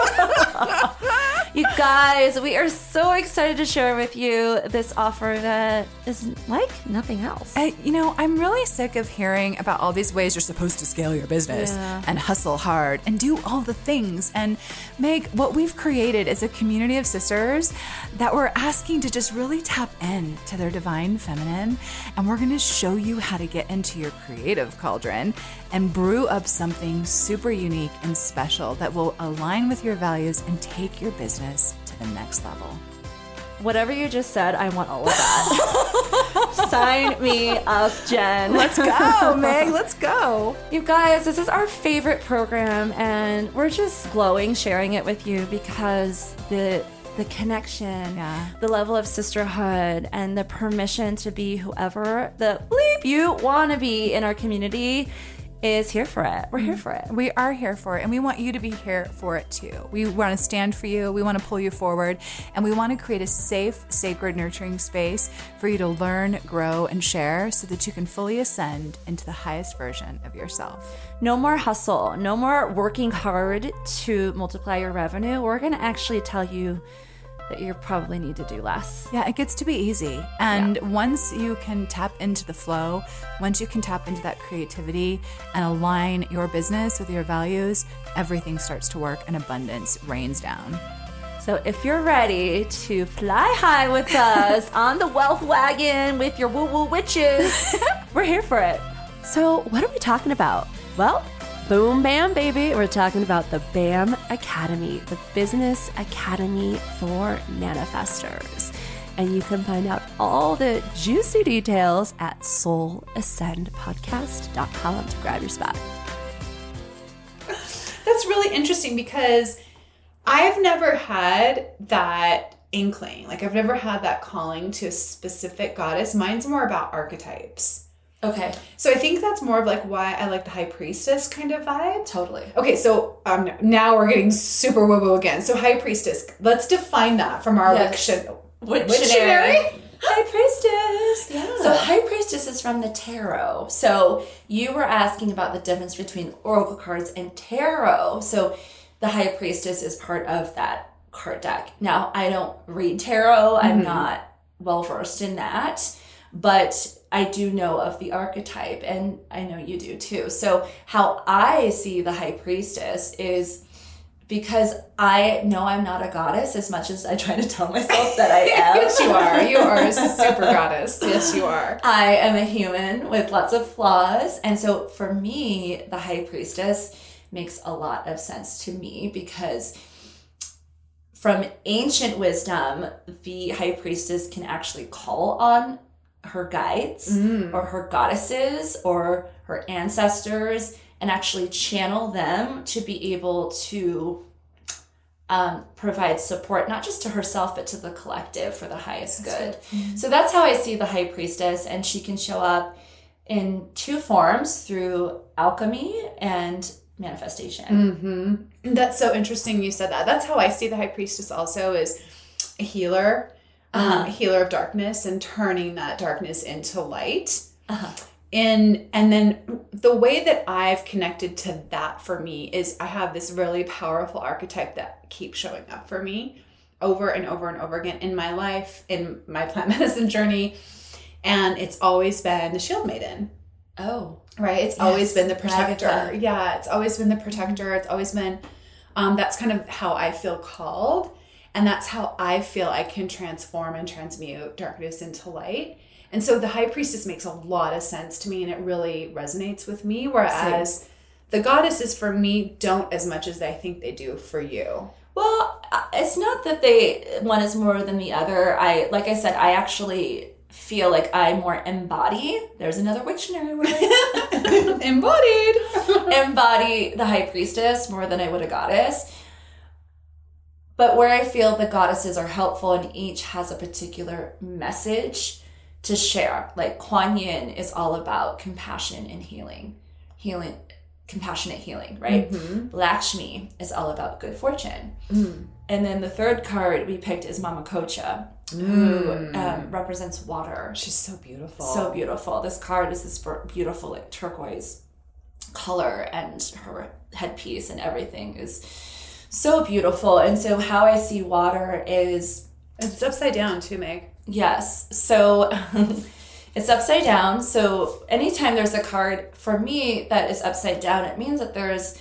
Speaker 5: you guys, we are so excited to share with you this offer that is like nothing else.
Speaker 6: I, you know, I'm really sick of hearing about all these ways you're supposed to scale your business
Speaker 5: Yeah.
Speaker 6: and hustle hard and do all the things. And Meg, what we've created is a community of sisters that we're asking to just really tap in to their divine feminine. And we're going to show you how to get into your creative cauldron and brew up something super unique and special that will align with your values and take your business the next level.
Speaker 5: whatever you just said, I want all of that. Sign me up, Jen.
Speaker 6: Let's go, Meg. Let's go.
Speaker 5: You guys, this is our favorite program, and we're just glowing sharing it with you because the the connection,
Speaker 6: Yeah.
Speaker 5: the level of sisterhood, and the permission to be whoever the bleep you want to be in our community is here for it. We're here mm-hmm. for it.
Speaker 6: We are here for it, and we want you to be here for it too. We want to stand for you, we want to pull you forward, and we want to create a safe, sacred, nurturing space for you to learn, grow, and share so that you can fully ascend into the highest version of yourself.
Speaker 5: No more hustle, no more working hard to multiply your revenue. We're going to actually tell you that you probably need to do less.
Speaker 6: Yeah, it gets to be easy. And once you can tap into the flow, once you can tap into that creativity and align your business with your values, everything starts to work and abundance rains down.
Speaker 5: So if you're ready to fly high with us on the wealth wagon with your woo woo witches, we're here for it. So what are we talking about? Well, boom bam baby, we're talking about the BAM Academy, the Business Academy for Manifestors. And you can find out all the juicy details at soulascendpodcast.com to grab your spot.
Speaker 1: That's really interesting because I've never had that inkling. Like, I've never had that calling to a specific goddess. Mine's more about archetypes.
Speaker 2: Okay,
Speaker 1: So I think that's more of like why I like the high priestess kind of vibe.
Speaker 2: totally.
Speaker 1: Okay, so um, now we're getting super woo woo again. So high priestess, let's define that from our
Speaker 2: Yes.
Speaker 1: Wiction-
Speaker 2: Wiktionary. High priestess.
Speaker 1: Yeah.
Speaker 2: So high priestess is from the tarot. So you were asking about the difference between oracle cards and tarot. So the high priestess is part of that card deck. Now I don't read tarot. I'm not well versed in that, but I do know of the archetype, and I know you do too. So how I see the high priestess is because I know I'm not a goddess as much as I try to tell myself that I am.
Speaker 1: yes, you are. You are a super goddess. Yes, you are.
Speaker 2: I am a human with lots of flaws. And so for me, the high priestess makes a lot of sense to me because from ancient wisdom, the high priestess can actually call on her guides or her goddesses or her ancestors and actually channel them to be able to um, provide support not just to herself but to the collective for the highest good. So that's how I see the high priestess, and she can show up in two forms through alchemy and manifestation.
Speaker 1: Mm-hmm. That's so interesting you said that. That's how I see the high priestess also is a healer,
Speaker 2: Uh-huh.
Speaker 1: a healer of darkness and turning that darkness into light.
Speaker 2: Uh-huh.
Speaker 1: And and then the way that I've connected to that for me is I have this really powerful archetype that keeps showing up for me over and over and over again in my life, in my plant medicine journey. And it's always been the shield maiden
Speaker 2: Oh,
Speaker 1: right it's always been the protector
Speaker 2: Agatha.
Speaker 1: yeah it's always been the protector it's always been um, that's kind of how i feel called and that's how i feel i can transform and transmute darkness into light and so the high priestess makes a lot of sense to me and it really resonates with me whereas the goddesses for me don't as much as i think they do for you
Speaker 2: well, uh, it's not that they one is more than the other. I like I said, I actually feel like I more embody. There's another Wiktionary word.
Speaker 1: embodied
Speaker 2: embody the high priestess more than I would a goddess. But where I feel the goddesses are helpful and each has a particular message to share. Like Kuan Yin is all about compassion and healing. Healing compassionate healing, right? Mm-hmm. Lakshmi is all about good fortune. Mm. And then the third card we picked is Mamacocha, who mm. um, represents water.
Speaker 1: she's so beautiful
Speaker 2: So beautiful. This card is this beautiful like turquoise color and her headpiece and everything is so beautiful. And so how I see water is
Speaker 1: it's upside down too meg
Speaker 2: yes. So it's upside down. So anytime there's a card for me that is upside down, it means that there's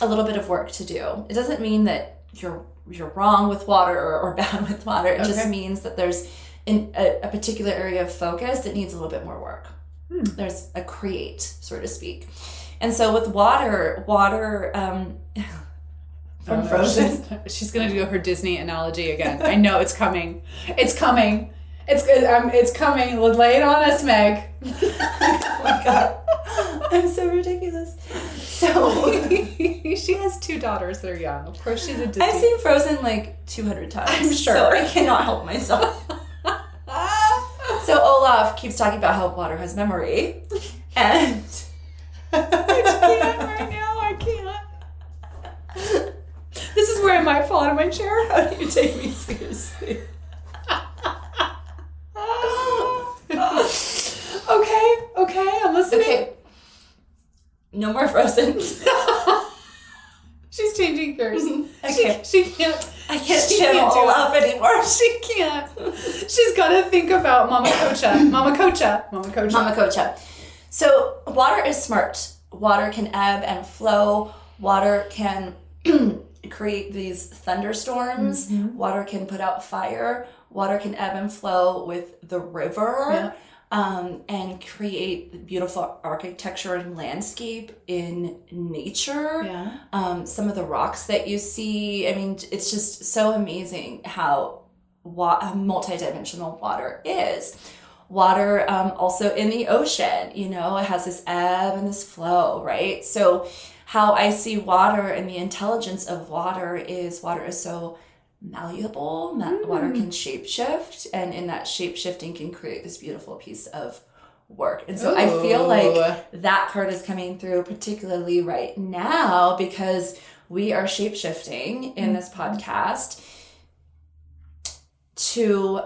Speaker 2: a little bit of work to do. It doesn't mean that you're you're wrong with water or, or bad with water. It just means that there's in a, a particular area of focus that needs a little bit more work. There's a create, so to speak. And so with water, water, um, From
Speaker 1: Oh,
Speaker 2: Frozen.
Speaker 1: She's, she's gonna do her Disney analogy again. I know it's coming. It's coming. It's um, it's coming. Lay it on us, Meg.
Speaker 2: oh my god. I'm so ridiculous. So
Speaker 1: she has two daughters that are young. Of course, she's a Disney.
Speaker 2: I've seen Frozen like 200 times.
Speaker 1: I'm sure.
Speaker 2: So I cannot help myself. so Olaf keeps talking about how water has memory. And
Speaker 1: I can't right now. I can't. This is where I might fall out of my chair.
Speaker 2: how do you take me seriously?
Speaker 1: okay, okay, I'm listening.
Speaker 2: Okay. No more Frozen.
Speaker 1: She's changing gears.
Speaker 2: Okay. Mm-hmm.
Speaker 1: She, she can't.
Speaker 2: I can't
Speaker 1: She
Speaker 2: channel
Speaker 1: can't do.
Speaker 2: Olaf anymore.
Speaker 1: She can't. She's got to think about Mamacocha. Mama Cocha. Mamacocha.
Speaker 2: Mama Cocha. So water is smart. Water can ebb and flow. Water can create these thunderstorms.
Speaker 1: Mm-hmm.
Speaker 2: Water can put out fire. Water can ebb and flow with the river.
Speaker 1: Yeah.
Speaker 2: Um, and create beautiful architecture and landscape in nature.
Speaker 1: Yeah.
Speaker 2: Um, some of the rocks that you see, I mean, it's just so amazing how wa- multidimensional water is. Water um, also in the ocean, you know, it has this ebb and this flow, right? So, how I see water and the intelligence of water is water is so malleable. Ma- Water can mm. shapeshift, and in that shapeshifting can create this beautiful piece of work. And so I feel like that part is coming through particularly right now because we are shapeshifting in this mm-hmm. podcast to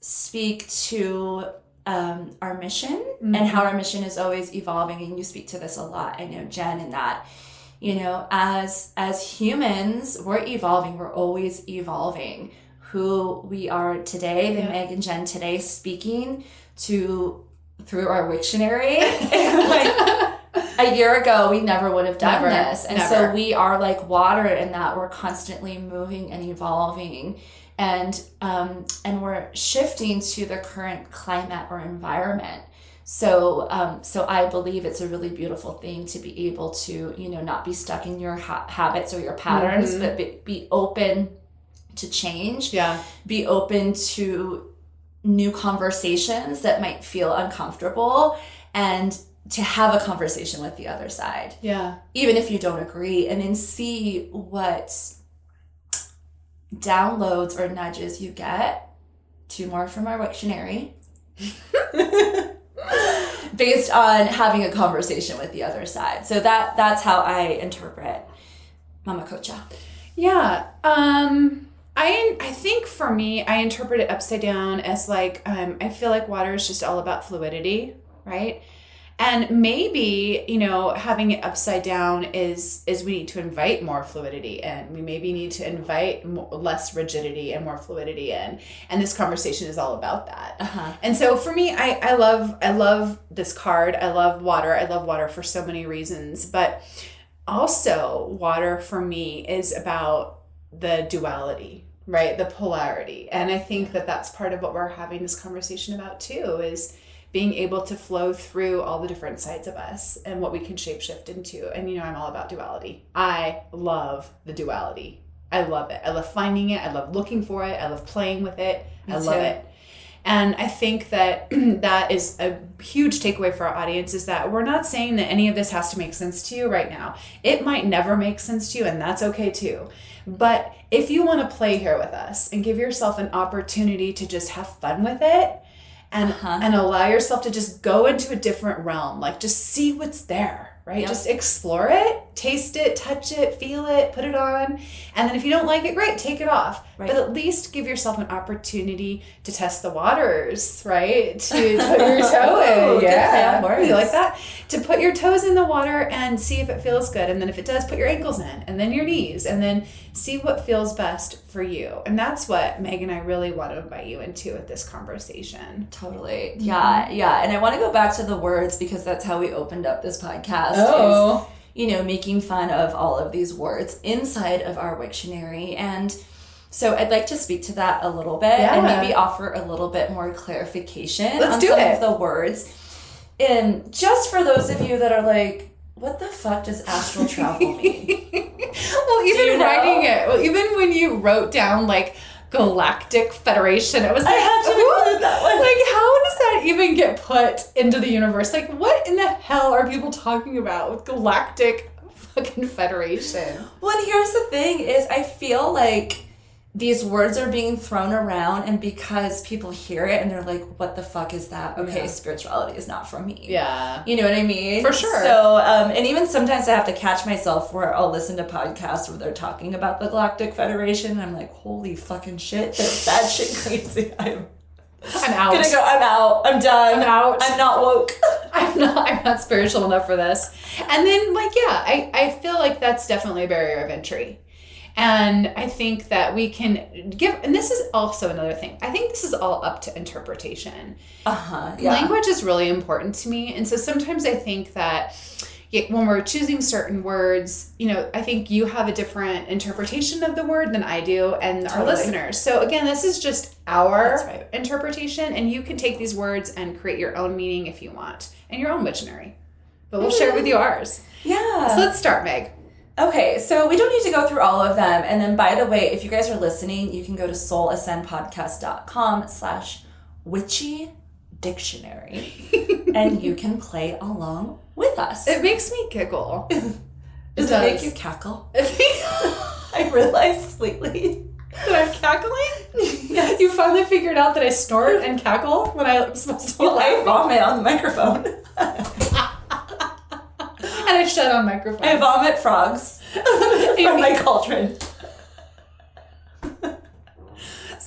Speaker 2: speak to um, our mission and how our mission is always evolving and you speak to this a lot i know jen in that you know as as humans we're evolving we're always evolving. Who we are today the
Speaker 1: Yeah.
Speaker 2: meg and jen today speaking to through our Witchtionary like a year ago we never would have done
Speaker 1: Never,
Speaker 2: this. And so we are like water in that we're constantly moving and evolving and um, and we're shifting to the current climate or environment so um, so i believe it's a really beautiful thing to be able to you know not be stuck in your ha- habits or your patterns
Speaker 1: Mhm.
Speaker 2: but be, be open to change
Speaker 1: Yeah.
Speaker 2: be open to new conversations that might feel uncomfortable and to have a conversation with the other side
Speaker 1: Yeah.
Speaker 2: even if you don't agree and then see what downloads or nudges you get two more from our Witchtionary based on having a conversation with the other side so that that's how i interpret Mamacocha
Speaker 1: Yeah. Um I I think for me, I interpret it upside down as like um I feel like water is just all about fluidity, right? And maybe, you know, having it upside down is is we need to invite more fluidity and We maybe need to invite mo less rigidity and more fluidity in. And this conversation is all about that.
Speaker 2: uh-huh
Speaker 1: And so for me, I, I love I love this card. I love water. I love water for so many reasons. But also water for me is about the duality, right? The polarity. And I think that that's part of what we're having this conversation about too is being able to flow through all the different sides of us and what we can shapeshift into. And you know, I'm all about duality. I love the duality. I love it. I love finding it. I love looking for it. I love playing with it.
Speaker 2: Me
Speaker 1: I love
Speaker 2: too.
Speaker 1: it. And I think that that is a huge takeaway for our audience is that we're not saying that any of this has to make sense to you right now. It might never make sense to you, and that's okay too. But if you want to play here with us and give yourself an opportunity to just have fun with it and
Speaker 2: Uh-huh.
Speaker 1: and allow yourself to just go into a different realm, like just see what's there, right?
Speaker 2: Yep.
Speaker 1: Just explore it, taste it, touch it, feel it, put it on. And then if you don't like it, great, take it off.
Speaker 2: Right.
Speaker 1: But at least give yourself an opportunity to test the waters, right? To put your toe in.
Speaker 2: Oh, good
Speaker 1: Yeah. You like that? To put your toes in the water and see if it feels good. And then if it does, put your ankles in and then your knees and then see what feels best for you. And that's what Meg and I really want to invite you into with this conversation.
Speaker 2: Totally. Yeah, mm-hmm. yeah. And I want to go back to the words because that's how we opened up this podcast.
Speaker 1: Oh.
Speaker 2: Is, you know, making fun of all of these words inside of our Witchtionary. And so I'd like to speak to that a little bit and maybe offer a little bit more clarification
Speaker 1: Let's
Speaker 2: on
Speaker 1: do
Speaker 2: some
Speaker 1: it.
Speaker 2: of the words. And just for those of you that are like, what the fuck does astral travel mean?
Speaker 1: well, even
Speaker 2: you know?
Speaker 1: writing it, well, even when you wrote down like Galactic Federation, it was like,
Speaker 2: had to include that one.
Speaker 1: like, how does that even get put into the universe? Like, what in the hell are people talking about with Galactic fucking Federation?
Speaker 2: Well, and here's the thing: is I feel like these words are being thrown around, and because people hear it and they're like, "What the fuck is that?" Okay,
Speaker 1: Yeah.
Speaker 2: spirituality is not for me.
Speaker 1: Yeah.
Speaker 2: You know what I mean?
Speaker 1: For sure.
Speaker 2: So, um, and even sometimes I have to catch myself where I'll listen to podcasts where they're talking about the Galactic Federation. And I'm like, holy fucking shit, that's that shit crazy. I'm
Speaker 1: I'm out.
Speaker 2: gonna go. I'm out. I'm done.
Speaker 1: I'm out.
Speaker 2: I'm not woke.
Speaker 1: I'm not I'm not spiritual enough for this. And then like yeah, I, I feel like that's definitely a barrier of entry. And I think that we can give and this is also another thing. I think this is all up to interpretation.
Speaker 2: Uh huh. Yeah.
Speaker 1: Language is really important to me. And so sometimes I think that when we're choosing certain words, you know, I think you have a different interpretation of the word than I do and our listeners. So again, this is just our
Speaker 2: right.
Speaker 1: interpretation and you can take these words and create your own meaning if you want and your own dictionary. But we'll share with you ours.
Speaker 2: Yeah.
Speaker 1: So let's start, Meg.
Speaker 2: Okay, so we don't need to go through all of them. And then, by the way, if you guys are listening, you can go to soulascendpodcast.com slash witchy dictionary and you can play along with us.
Speaker 1: It makes me giggle.
Speaker 2: Does
Speaker 1: it
Speaker 2: it make you cackle? I realized lately.
Speaker 1: That I'm cackling?
Speaker 2: Yes.
Speaker 1: You finally figured out that I snort and cackle when I'm supposed to be
Speaker 2: Well, I vomit on the microphone.
Speaker 1: And I shut on microphone.
Speaker 2: I vomit frogs from my cauldron.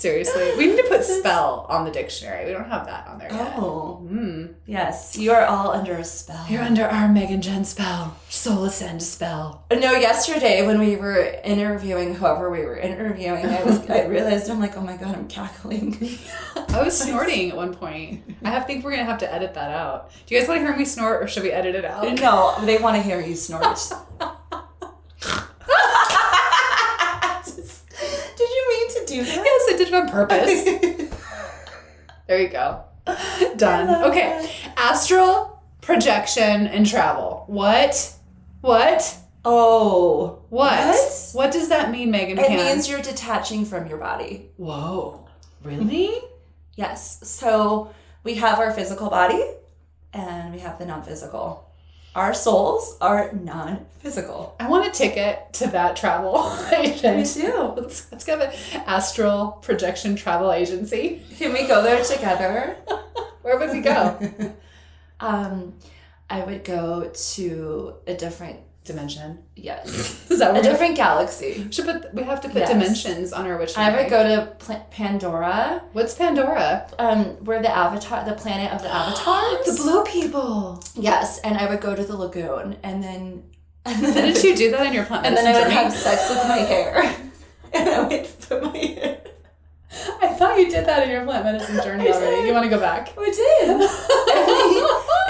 Speaker 1: Seriously, we need to put spell on the dictionary. We don't have that on there yet.
Speaker 2: Oh,
Speaker 1: Mm.
Speaker 2: yes. You are all under a spell.
Speaker 1: You're under our Megan Jen spell. Soul Ascend spell.
Speaker 2: No, yesterday when we were interviewing whoever we were interviewing, I was I realized I'm like, oh my god, I'm cackling.
Speaker 1: I was snorting at one point. I have think we're gonna have to edit that out. Do you guys want to hear me snort, or should we edit it out?
Speaker 2: no, they want to hear you snort. Did you mean to do that?
Speaker 1: Yes, I did it on purpose. there you go. Done. Okay. Astral projection and travel. What? What?
Speaker 2: Oh,
Speaker 1: What?
Speaker 2: What?
Speaker 1: What does that mean, Megan?
Speaker 2: it
Speaker 1: Can?
Speaker 2: means you're detaching from your body.
Speaker 1: Whoa. Really?
Speaker 2: Yes. So we have our physical body, and we have the non-physical. Our souls are non-physical.
Speaker 1: I want a ticket to that travel
Speaker 2: Me too.
Speaker 1: Let's, let's go to astral projection travel agency.
Speaker 2: Can we go there together?
Speaker 1: Where would we go?
Speaker 2: Um, I would go to a different
Speaker 1: Dimension.
Speaker 2: yes,
Speaker 1: Is that
Speaker 2: a
Speaker 1: what we
Speaker 2: different galaxy.
Speaker 1: should put? We have to put
Speaker 2: Yes.
Speaker 1: dimensions on our wish.
Speaker 2: I would go to Pla- Pandora,
Speaker 1: What's Pandora?
Speaker 2: um, where the avatar, the planet of the avatars.
Speaker 1: the blue people.
Speaker 2: Yes, and I would go to the lagoon, and then and then
Speaker 1: Didn't you do that in your plant
Speaker 2: And then I would have sex with my hair, and I would put my hair.
Speaker 1: I thought you did that in your plant medicine journey already. You want to go back?
Speaker 2: I did.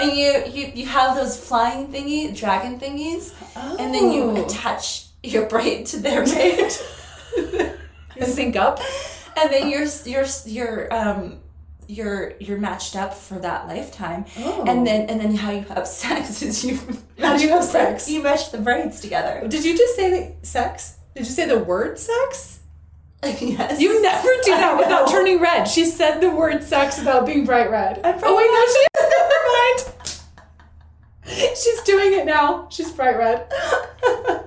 Speaker 2: and you, you you have those flying thingy, dragon thingies, and then you
Speaker 1: Oh.
Speaker 2: attach your braid to their braid.
Speaker 1: sync up.
Speaker 2: and then you're you're you're um you're you're matched up for that lifetime
Speaker 1: Oh.
Speaker 2: and then and then how you have sex is you
Speaker 1: How do you have
Speaker 2: match
Speaker 1: sex?
Speaker 2: you mesh the braids together
Speaker 1: Did you just say the sex? Did you say the word sex?
Speaker 2: yes
Speaker 1: You never do that without turning red. She said the word sex without being bright red. Oh wait, no, she is. Never mind. She's doing it now. She's bright red.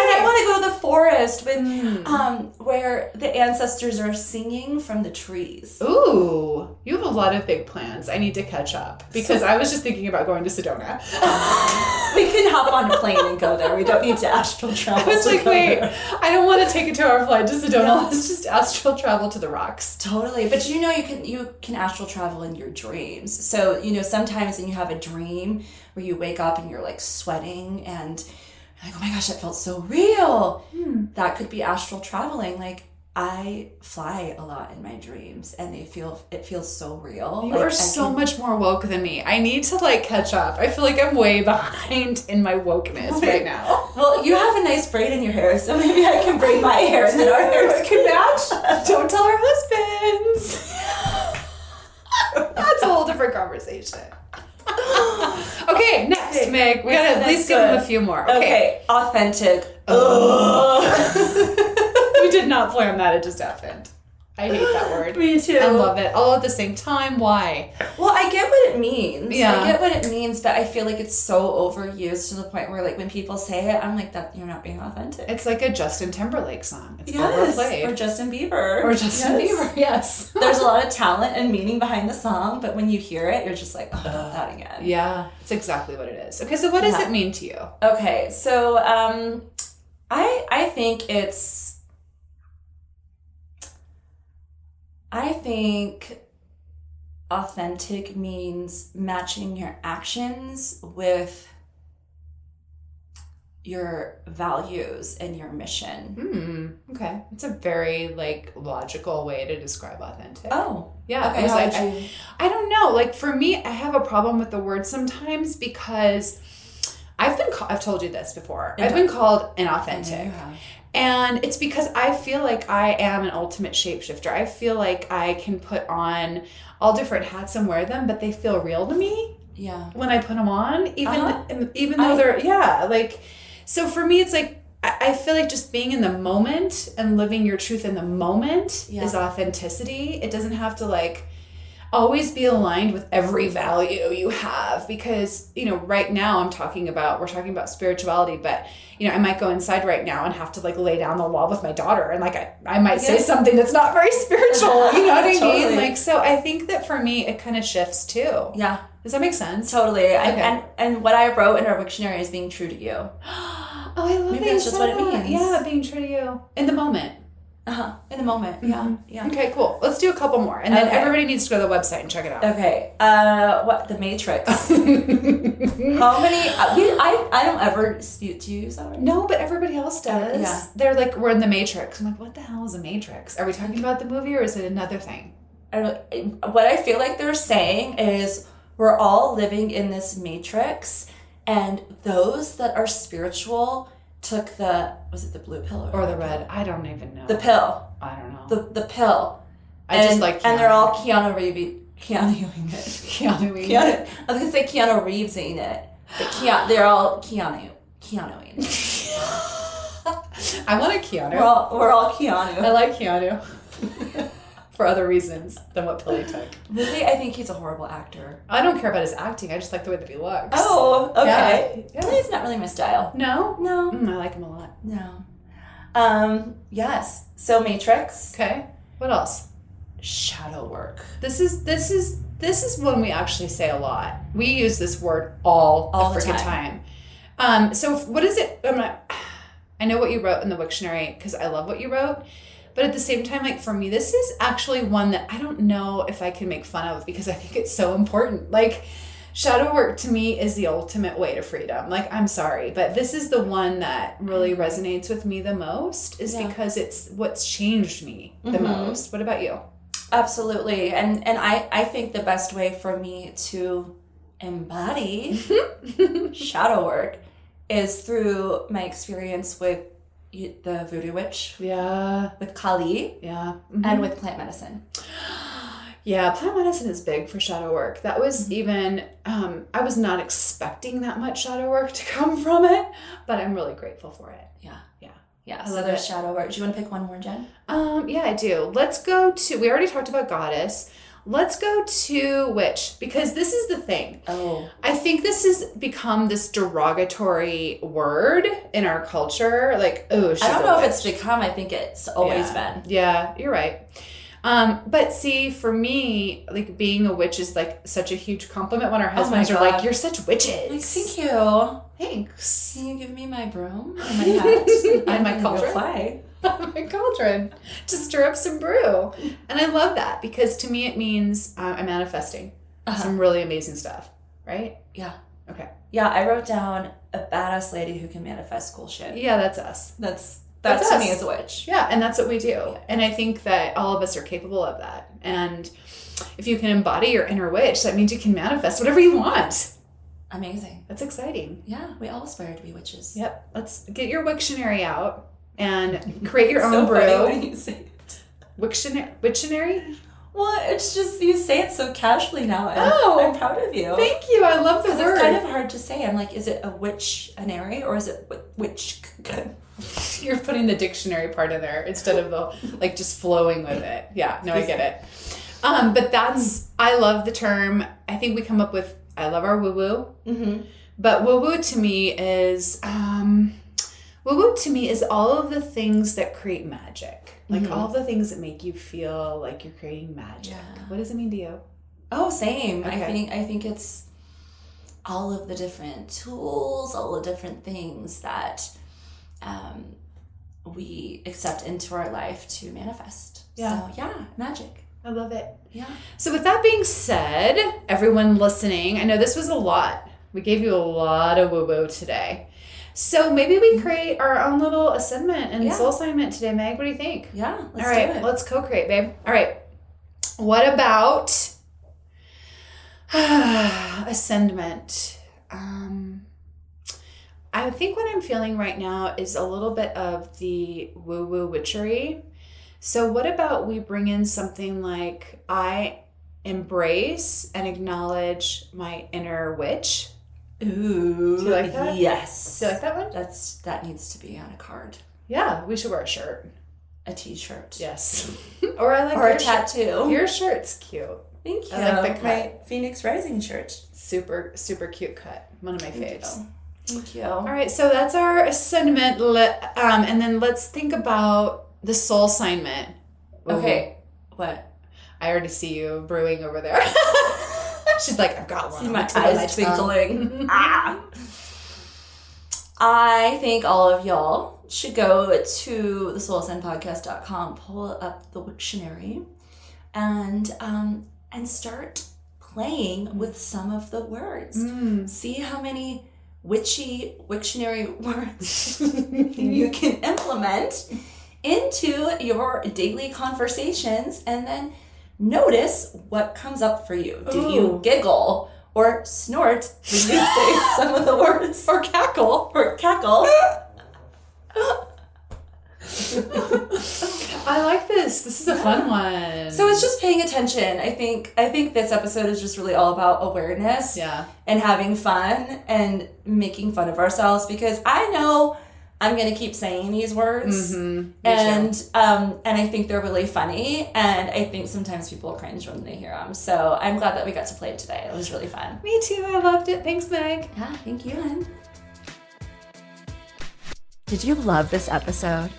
Speaker 2: and i want to go to the forest with
Speaker 1: Mm.
Speaker 2: um where the ancestors are singing from the trees
Speaker 1: Ooh, you have a lot of big plans. I need to catch up because I was just thinking about going to Sedona.
Speaker 2: we can hop on a plane and go there we don't need to astral travel.
Speaker 1: I
Speaker 2: was
Speaker 1: like, wait,
Speaker 2: there.
Speaker 1: I don't want to take a two-hour flight to Sedona.
Speaker 2: No.
Speaker 1: Let's just astral travel to the rocks.
Speaker 2: Totally, but you know you can you can astral travel in your dreams. So you know sometimes when you have a dream where you wake up and you're like sweating and like oh my gosh that felt so real. Hmm. That could be astral traveling. Like I fly a lot in my dreams and they feel it feels so real.
Speaker 1: You
Speaker 2: Like,
Speaker 1: are so
Speaker 2: can-
Speaker 1: much more woke than me. I need to like catch up. I feel like I'm way behind in my wokeness oh right now.
Speaker 2: Well, you have a nice braid in your hair, so maybe I can braid my hair and then our hairs
Speaker 1: can match. Don't tell our husbands. That's a whole different conversation. okay, next,
Speaker 2: Okay,
Speaker 1: Meg. We
Speaker 2: what's
Speaker 1: gotta at least
Speaker 2: next
Speaker 1: give them
Speaker 2: one?
Speaker 1: a few more. Okay.
Speaker 2: Okay, authentic. Oh.
Speaker 1: we did not plan that. It just happened. I hate that word.
Speaker 2: Me too.
Speaker 1: I love it. All at the same time. Why?
Speaker 2: Well, I get what it means.
Speaker 1: Yeah.
Speaker 2: I get what it means, but I feel like it's so overused to the point where, like, when people say it, I'm like, "That you're not being authentic."
Speaker 1: It's like a Justin Timberlake song. It's
Speaker 2: yes,
Speaker 1: overplayed.
Speaker 2: or Justin Bieber,
Speaker 1: Or Justin
Speaker 2: Yes.
Speaker 1: Bieber. Yes.
Speaker 2: There's a lot of talent and meaning behind the song, but when you hear it, you're just like, "Oh, that again."
Speaker 1: yeah, it's exactly what it is. Okay, so what does
Speaker 2: Yeah.
Speaker 1: it mean to you?
Speaker 2: Okay, so um, I I think it's I think authentic means matching your actions with your values and your mission.
Speaker 1: Hmm. Okay, it's a very like logical way to describe authentic.
Speaker 2: Oh,
Speaker 1: yeah.
Speaker 2: okay.
Speaker 1: I- I- I don't know. Like for me, I have a problem with the word sometimes because I've been ca- I've told you this before. I've been called inauthentic. And it's because I feel like I am an ultimate shapeshifter. I feel like I can put on all different hats and wear them, but they feel real to me
Speaker 2: Yeah.
Speaker 1: when I put them on, even
Speaker 2: Uh-huh.
Speaker 1: even though
Speaker 2: I-
Speaker 1: they're yeah, like so for me it's like I I feel like just being in the moment and living your truth in the moment
Speaker 2: Yeah.
Speaker 1: is authenticity. It doesn't have to like always be aligned with every value you have because you know right now I'm talking about we're talking about spirituality but you know I might go inside right now and have to like lay down the law with my daughter and like I, I might say something that's not very spiritual you know what I mean like so I think that for me it kind of shifts too
Speaker 2: Yeah,
Speaker 1: does that make sense
Speaker 2: totally. I,
Speaker 1: Okay.
Speaker 2: and and what I wrote in our dictionary is being true to you.
Speaker 1: Oh, I love it.
Speaker 2: Maybe
Speaker 1: that
Speaker 2: that's just
Speaker 1: said
Speaker 2: what it means.
Speaker 1: Yeah, being true to you in the moment.
Speaker 2: Uh huh. In the moment. Yeah.
Speaker 1: Mhm.
Speaker 2: Yeah.
Speaker 1: Okay, cool. Let's do a couple more, and then
Speaker 2: Okay.
Speaker 1: everybody needs to go to the website and check it out.
Speaker 2: Okay. Uh, what the Matrix? How many? Uh, we, I I don't ever dispute to that word.
Speaker 1: no, but everybody else does.
Speaker 2: Yeah.
Speaker 1: They're like, we're in the Matrix. I'm like, what the hell is a Matrix? Are we talking about the movie or is it another thing?
Speaker 2: I don't, what I feel like they're saying is we're all living in this matrix, and those that are spiritual took the was it the blue pill
Speaker 1: Or the red? I don't even know.
Speaker 2: the pill
Speaker 1: I don't know.
Speaker 2: the the pill.
Speaker 1: I
Speaker 2: and,
Speaker 1: just like
Speaker 2: and they're all Keanu Reeves. Keanu it.
Speaker 1: Keanu Reeves.
Speaker 2: Keanu. I was gonna say Keanu Reeves in it, but Keanu, they're all Keanu. Keanu in.
Speaker 1: I want a Keanu.
Speaker 2: We're all we're all Keanu.
Speaker 1: I like Keanu. For other reasons than what pill he took.
Speaker 2: Really, I think he's a horrible actor.
Speaker 1: I don't care about his acting. I just like the way that he looks.
Speaker 2: Oh, okay.
Speaker 1: Yeah.
Speaker 2: Really, it's not really my style.
Speaker 1: No?
Speaker 2: No,
Speaker 1: Mm, I like him a lot.
Speaker 2: no. Um, yes. So Matrix,
Speaker 1: Okay. What else?
Speaker 2: shadow work.
Speaker 1: This is this is this is one we actually say a lot. We use this word all,
Speaker 2: All
Speaker 1: the freaking time. Um, so what is it? I'm not. I know what you wrote in the Witchtionary because I love what you wrote, but at the same time, like for me, this is actually one that I don't know if I can make fun of because I think it's so important. Like shadow work to me is the ultimate way to freedom. Like I'm sorry, but this is the one that really resonates with me the most. Is
Speaker 2: Yeah.
Speaker 1: because it's what's changed me the
Speaker 2: Mhm.
Speaker 1: most. What about you?
Speaker 2: Absolutely. And and I I think the best way for me to embody shadow work is through my experience with the voodoo witch,
Speaker 1: Yeah,
Speaker 2: with Kali,
Speaker 1: yeah.
Speaker 2: and with plant medicine.
Speaker 1: yeah, plant medicine is big for shadow work. That was
Speaker 2: Mm-hmm.
Speaker 1: even um, I was not expecting that much shadow work to come from it, but I'm really grateful for it.
Speaker 2: Yeah.
Speaker 1: Yeah.
Speaker 2: Yeah.
Speaker 1: I
Speaker 2: so there's
Speaker 1: it.
Speaker 2: shadow work. Do you want to pick one more, Jen?
Speaker 1: Um, yeah, I do. Let's go to we already talked about goddess. Let's go to witch because this is the thing.
Speaker 2: Oh.
Speaker 1: I think this has become this derogatory word in our culture. Like, oh,
Speaker 2: I don't know if it's become. I think it's always
Speaker 1: Yeah.
Speaker 2: been.
Speaker 1: Yeah, you're right. Um, but see, for me, like being a witch is like such a huge compliment when our
Speaker 2: Oh
Speaker 1: husbands are like, "You're such witches."
Speaker 2: Like, thank you.
Speaker 1: Thanks.
Speaker 2: Can you give me my broom and my hat
Speaker 1: And my
Speaker 2: your
Speaker 1: cauldron. my cauldron to stir up some brew, and I love that because to me it means uh, I'm manifesting
Speaker 2: Uh-huh.
Speaker 1: some really amazing stuff. Right?
Speaker 2: Yeah.
Speaker 1: Okay.
Speaker 2: Yeah, I wrote down a badass lady who can manifest cool shit.
Speaker 1: Yeah, that's us.
Speaker 2: That's
Speaker 1: That's
Speaker 2: that's, to
Speaker 1: us.
Speaker 2: me as a witch.
Speaker 1: Yeah, and that's what we do. And I think that all of us are capable of that. And if you can embody your inner witch, that means you can manifest whatever you want.
Speaker 2: Amazing.
Speaker 1: That's exciting.
Speaker 2: Yeah, we all aspire to be witches.
Speaker 1: Yep. Let's get your Witchtionary out and create your own
Speaker 2: so funny
Speaker 1: brew.
Speaker 2: when you say it.
Speaker 1: Witchtionary? Witchtionary?
Speaker 2: Well, it's just you say it so casually now. And
Speaker 1: Oh,
Speaker 2: I'm proud of you.
Speaker 1: Thank you. I love the word.
Speaker 2: it's kind of hard to say. I'm like, is it a witchinary or is it wi- witch?
Speaker 1: You're putting the dictionary part in there instead of the like just flowing with it. Yeah, no, I get it. Um, but that's I love the term. I think we come up with I love our woo woo.
Speaker 2: Mm-hmm.
Speaker 1: But woo woo to me is um woo woo to me is all of the things that create magic. Like
Speaker 2: Mhm.
Speaker 1: all of the things that make you feel like you're creating magic.
Speaker 2: Yeah.
Speaker 1: What does it mean to you?
Speaker 2: Oh, same. I think I think it's all of the different tools, all the different things that um, we accept into our life to manifest.
Speaker 1: Yeah.
Speaker 2: So yeah, magic.
Speaker 1: I love it.
Speaker 2: Yeah.
Speaker 1: So, with that being said, everyone listening, I know this was a lot. We gave you a lot of woo woo today. So, maybe we create our own little assignment and
Speaker 2: Yeah.
Speaker 1: soul assignment today, Meg. What do you think?
Speaker 2: Yeah. Let's
Speaker 1: All right, let's co create, babe. All right. What about ascendment? Um, I think what I'm feeling right now is a little bit of the woo woo witchery. So, what about we bring in something like I embrace and acknowledge my inner witch?
Speaker 2: Ooh.
Speaker 1: Do you like that?
Speaker 2: Yes.
Speaker 1: Do you like that one?
Speaker 2: That's that needs to be on a card,
Speaker 1: Yeah, we should wear a shirt.
Speaker 2: a T-shirt,
Speaker 1: Yes. or I like
Speaker 2: or
Speaker 1: your
Speaker 2: a
Speaker 1: shirt.
Speaker 2: tattoo.
Speaker 1: Your shirt's cute.
Speaker 2: Thank you.
Speaker 1: I like the cut.
Speaker 2: My Phoenix Rising shirt.
Speaker 1: Super, super cute cut. One of my
Speaker 2: Thank
Speaker 1: faves.
Speaker 2: you. Thank you.
Speaker 1: All right, so that's our sentiment. Le- um, and then let's think about the soul assignment.
Speaker 2: Okay. What?
Speaker 1: I already see you brewing over there. She's like, I've got one.
Speaker 2: See my
Speaker 1: the tip of
Speaker 2: eyes
Speaker 1: tongue."
Speaker 2: twinkling. ah. I think all of y'all should go to the soulascendpodcast.com, pull up the Witchtionary, and um, and start playing with some of the words.
Speaker 1: Mm.
Speaker 2: See how many witchy Wiktionary words you can implement into your daily conversations and then notice what comes up for you. Do
Speaker 1: Ooh.
Speaker 2: you giggle or snort when you say some of the words or cackle or cackle?
Speaker 1: I like this. This is a fun one.
Speaker 2: So it's just paying attention. I think I think this episode is just really all about awareness.
Speaker 1: yeah.
Speaker 2: and having fun and making fun of ourselves because I know I'm gonna keep saying these words
Speaker 1: Mm-hmm.
Speaker 2: and um and I think they're really funny and I think sometimes people cringe when they hear them. So I'm glad that we got to play it today. It was really fun.
Speaker 1: me too. I loved it. Thanks, Meg.
Speaker 2: Yeah, thank you. Ann.
Speaker 7: Did you love this episode?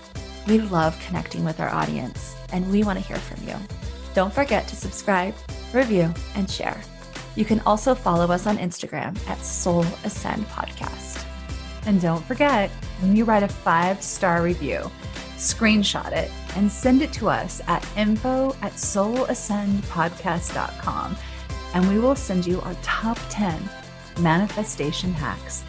Speaker 7: We love connecting with our audience, and we want to hear from you. Don't forget to subscribe, review, and share. You can also follow us on Instagram at Soul Ascend Podcast.
Speaker 8: And don't forget, when you write a five star review, screenshot it and send it to us at info at soulascendpodcast.com. And we will send you our top 10 manifestation hacks